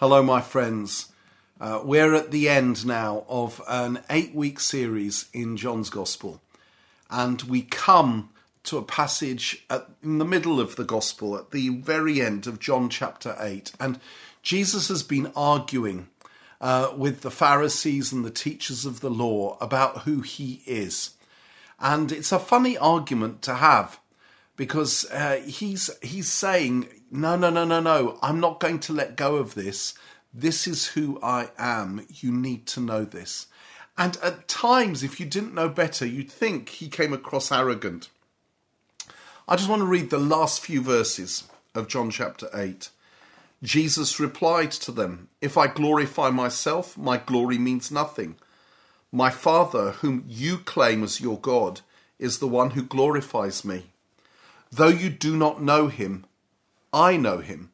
Hello, my friends. Uh, we're at the end now of an eight week series in John's Gospel, and we come to a passage at, in the middle of the Gospel, at the very end of John chapter 8. And Jesus has been arguing uh, with the Pharisees and the teachers of the law about who he is. And it's a funny argument to have because uh, he's he's saying no no no no no I'm not going to let go of this. This is who I am. You need to know this. And at times if you didn't know better you'd think he came across arrogant. I just want to read the last few verses of John chapter 8 Jesus replied to them if I glorify myself my glory means nothing. My father whom you claim as your god is the one who glorifies me Though you do not know him, I know him.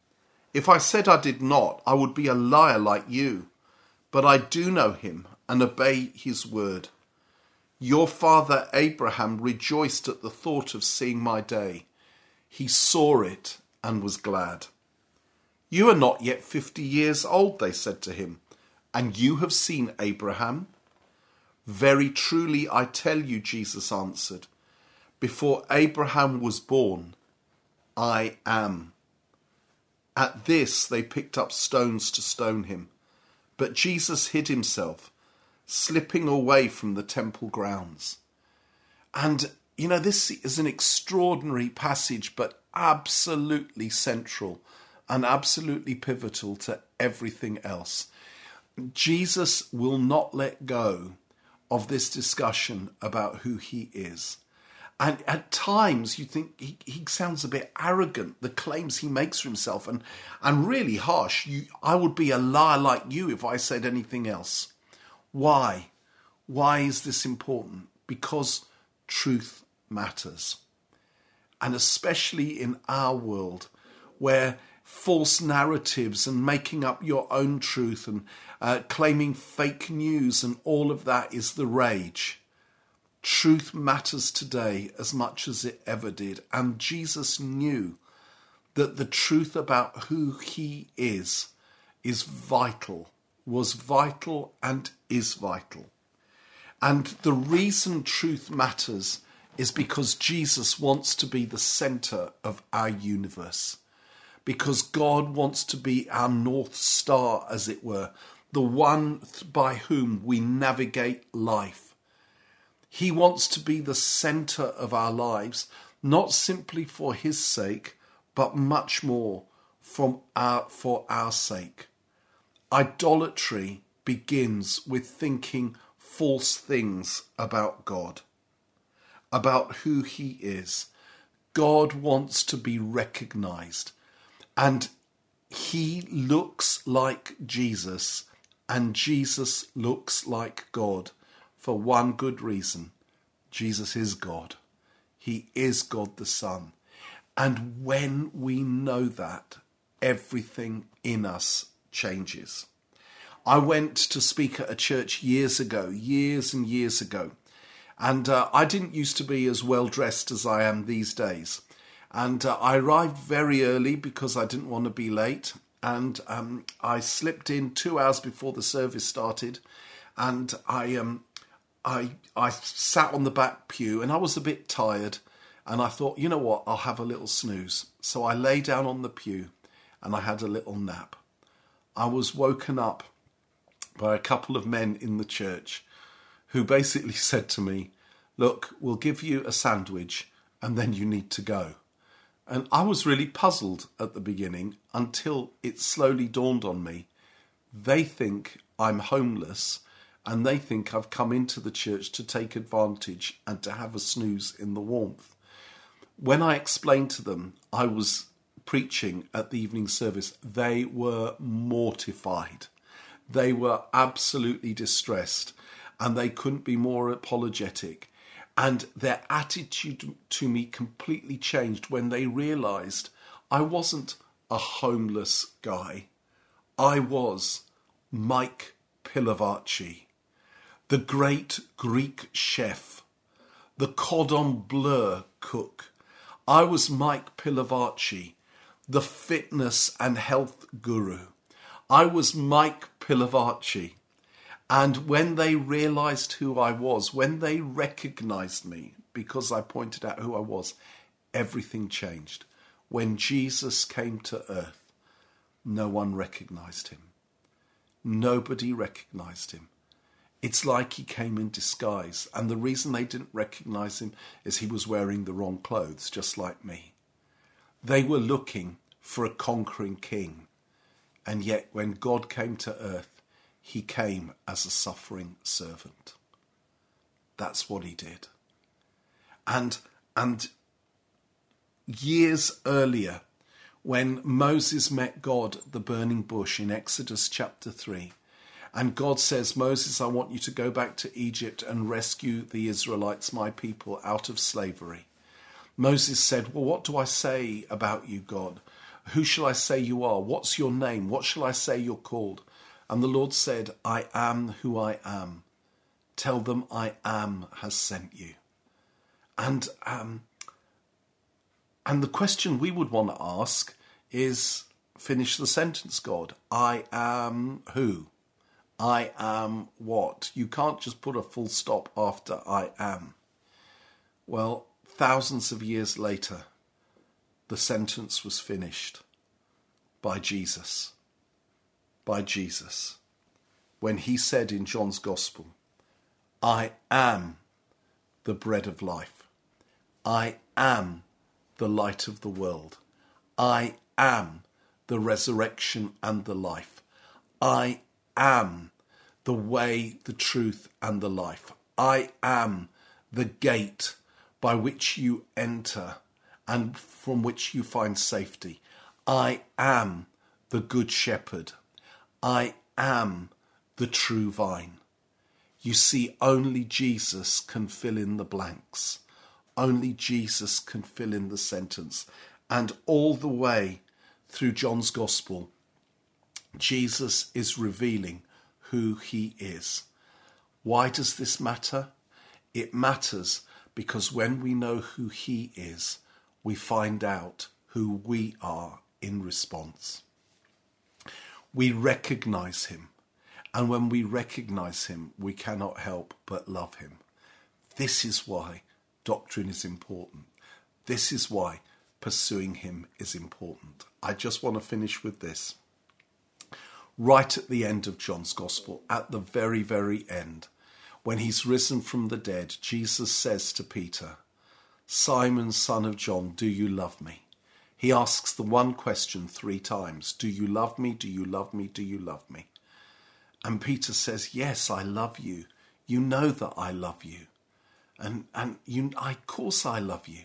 If I said I did not, I would be a liar like you. But I do know him and obey his word. Your father Abraham rejoiced at the thought of seeing my day. He saw it and was glad. You are not yet fifty years old, they said to him, and you have seen Abraham? Very truly I tell you, Jesus answered before Abraham was born, I am. At this they picked up stones to stone him. But Jesus hid himself, slipping away from the temple grounds. And, you know, this is an extraordinary passage, but absolutely central and absolutely pivotal to everything else. Jesus will not let go of this discussion about who he is. And at times you think he, he sounds a bit arrogant, the claims he makes for himself, and, and really harsh. You, I would be a liar like you if I said anything else. Why? Why is this important? Because truth matters. And especially in our world, where false narratives and making up your own truth and uh, claiming fake news and all of that is the rage Truth matters today as much as it ever did. And Jesus knew that the truth about who he is is vital, was vital, and is vital. And the reason truth matters is because Jesus wants to be the center of our universe. Because God wants to be our North Star, as it were, the one by whom we navigate life he wants to be the center of our lives, not simply for his sake, but much more from our, for our sake. Idolatry begins with thinking false things about God, about who he is. God wants to be recognized, and he looks like Jesus, and Jesus looks like God for one good reason Jesus is God. He is God the Son. And when we know that, everything in us changes. I went to speak at a church years ago, years and years ago, and uh, I didn't used to be as well dressed as I am these days. And uh, I arrived very early because I didn't want to be late. And um, I slipped in two hours before the service started, and I um, I I sat on the back pew and I was a bit tired and I thought, you know what, I'll have a little snooze. So I lay down on the pew and I had a little nap. I was woken up by a couple of men in the church who basically said to me, Look, we'll give you a sandwich and then you need to go. And I was really puzzled at the beginning until it slowly dawned on me. They think I'm homeless and they think I've come into the church to take advantage and to have a snooze in the warmth. When I explained to them I was preaching at the evening service, they were mortified. They were absolutely distressed and they couldn't be more apologetic. And their attitude to me completely changed when they realized I wasn't a homeless guy. I was Mike Pilavachi the great Greek chef, the cordon bleu cook. I was Mike Pilavachi, the fitness and health guru. I was Mike Pilavachi. And when they realized who I was, when they recognized me because I pointed out who I was, everything changed. When Jesus came to earth, no one recognized him. Nobody recognized him. It's like he came in disguise. And the reason they didn't recognize him is he was wearing the wrong clothes, just like me. They were looking for a conquering king. And yet, when God came to earth, he came as a suffering servant. That's what he did. And, and years earlier, when Moses met God at the burning bush in Exodus chapter 3, and God says, Moses, I want you to go back to Egypt and rescue the Israelites, my people, out of slavery. Moses said, Well, what do I say about you, God? Who shall I say you are? What's your name? What shall I say you're called? And the Lord said, I am who I am. Tell them I am has sent you. And um, and the question we would want to ask is finish the sentence, God. I am who? I am what? You can't just put a full stop after I am. Well, thousands of years later, the sentence was finished by Jesus. By Jesus. When he said in John's Gospel, I am the bread of life. I am the light of the world. I am the resurrection and the life. I am the way, the truth, and the life. I am the gate by which you enter and from which you find safety. I am the Good Shepherd. I am the true vine. You see, only Jesus can fill in the blanks. Only Jesus can fill in the sentence. And all the way through John's Gospel, Jesus is revealing who he is. Why does this matter? It matters because when we know who he is, we find out who we are in response. We recognize him, and when we recognize him, we cannot help but love him. This is why doctrine is important. This is why pursuing him is important. I just want to finish with this. Right at the end of John's Gospel, at the very, very end, when he's risen from the dead, Jesus says to Peter, Simon, son of John, do you love me? He asks the one question three times Do you love me? Do you love me? Do you love me? And Peter says, Yes, I love you. You know that I love you. And, and you, of course I love you.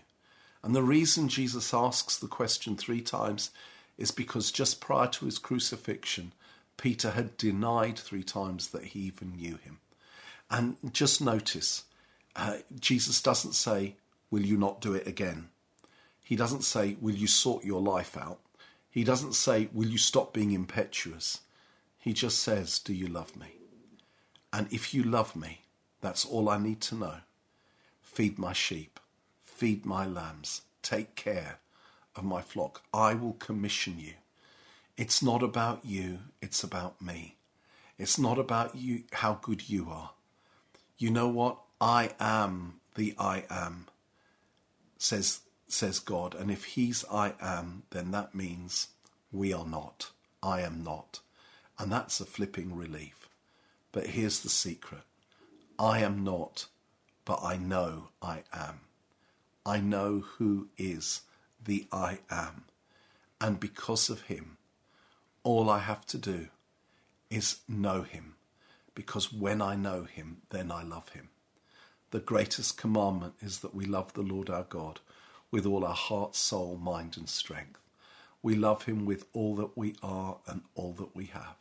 And the reason Jesus asks the question three times is because just prior to his crucifixion, Peter had denied three times that he even knew him. And just notice, uh, Jesus doesn't say, Will you not do it again? He doesn't say, Will you sort your life out? He doesn't say, Will you stop being impetuous? He just says, Do you love me? And if you love me, that's all I need to know. Feed my sheep, feed my lambs, take care of my flock. I will commission you. It's not about you, it's about me. It's not about you how good you are you know what? I am the I am, says, says God. And if He's I am, then that means we are not. I am not. And that's a flipping relief. But here's the secret I am not, but I know I am. I know who is the I am. And because of Him, all I have to do is know Him because when I know him, then I love him. The greatest commandment is that we love the Lord our God with all our heart, soul, mind, and strength. We love him with all that we are and all that we have.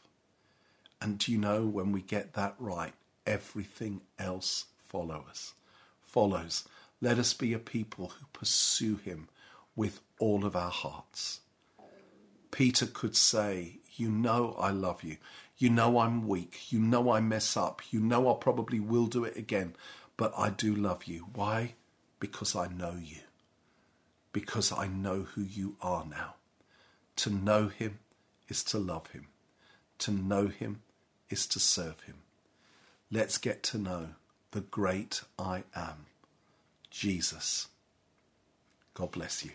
And do you know when we get that right, everything else follows. Follows. Let us be a people who pursue him with all of our hearts. Peter could say, You know I love you. You know I'm weak. You know I mess up. You know I probably will do it again. But I do love you. Why? Because I know you. Because I know who you are now. To know him is to love him. To know him is to serve him. Let's get to know the great I am, Jesus. God bless you.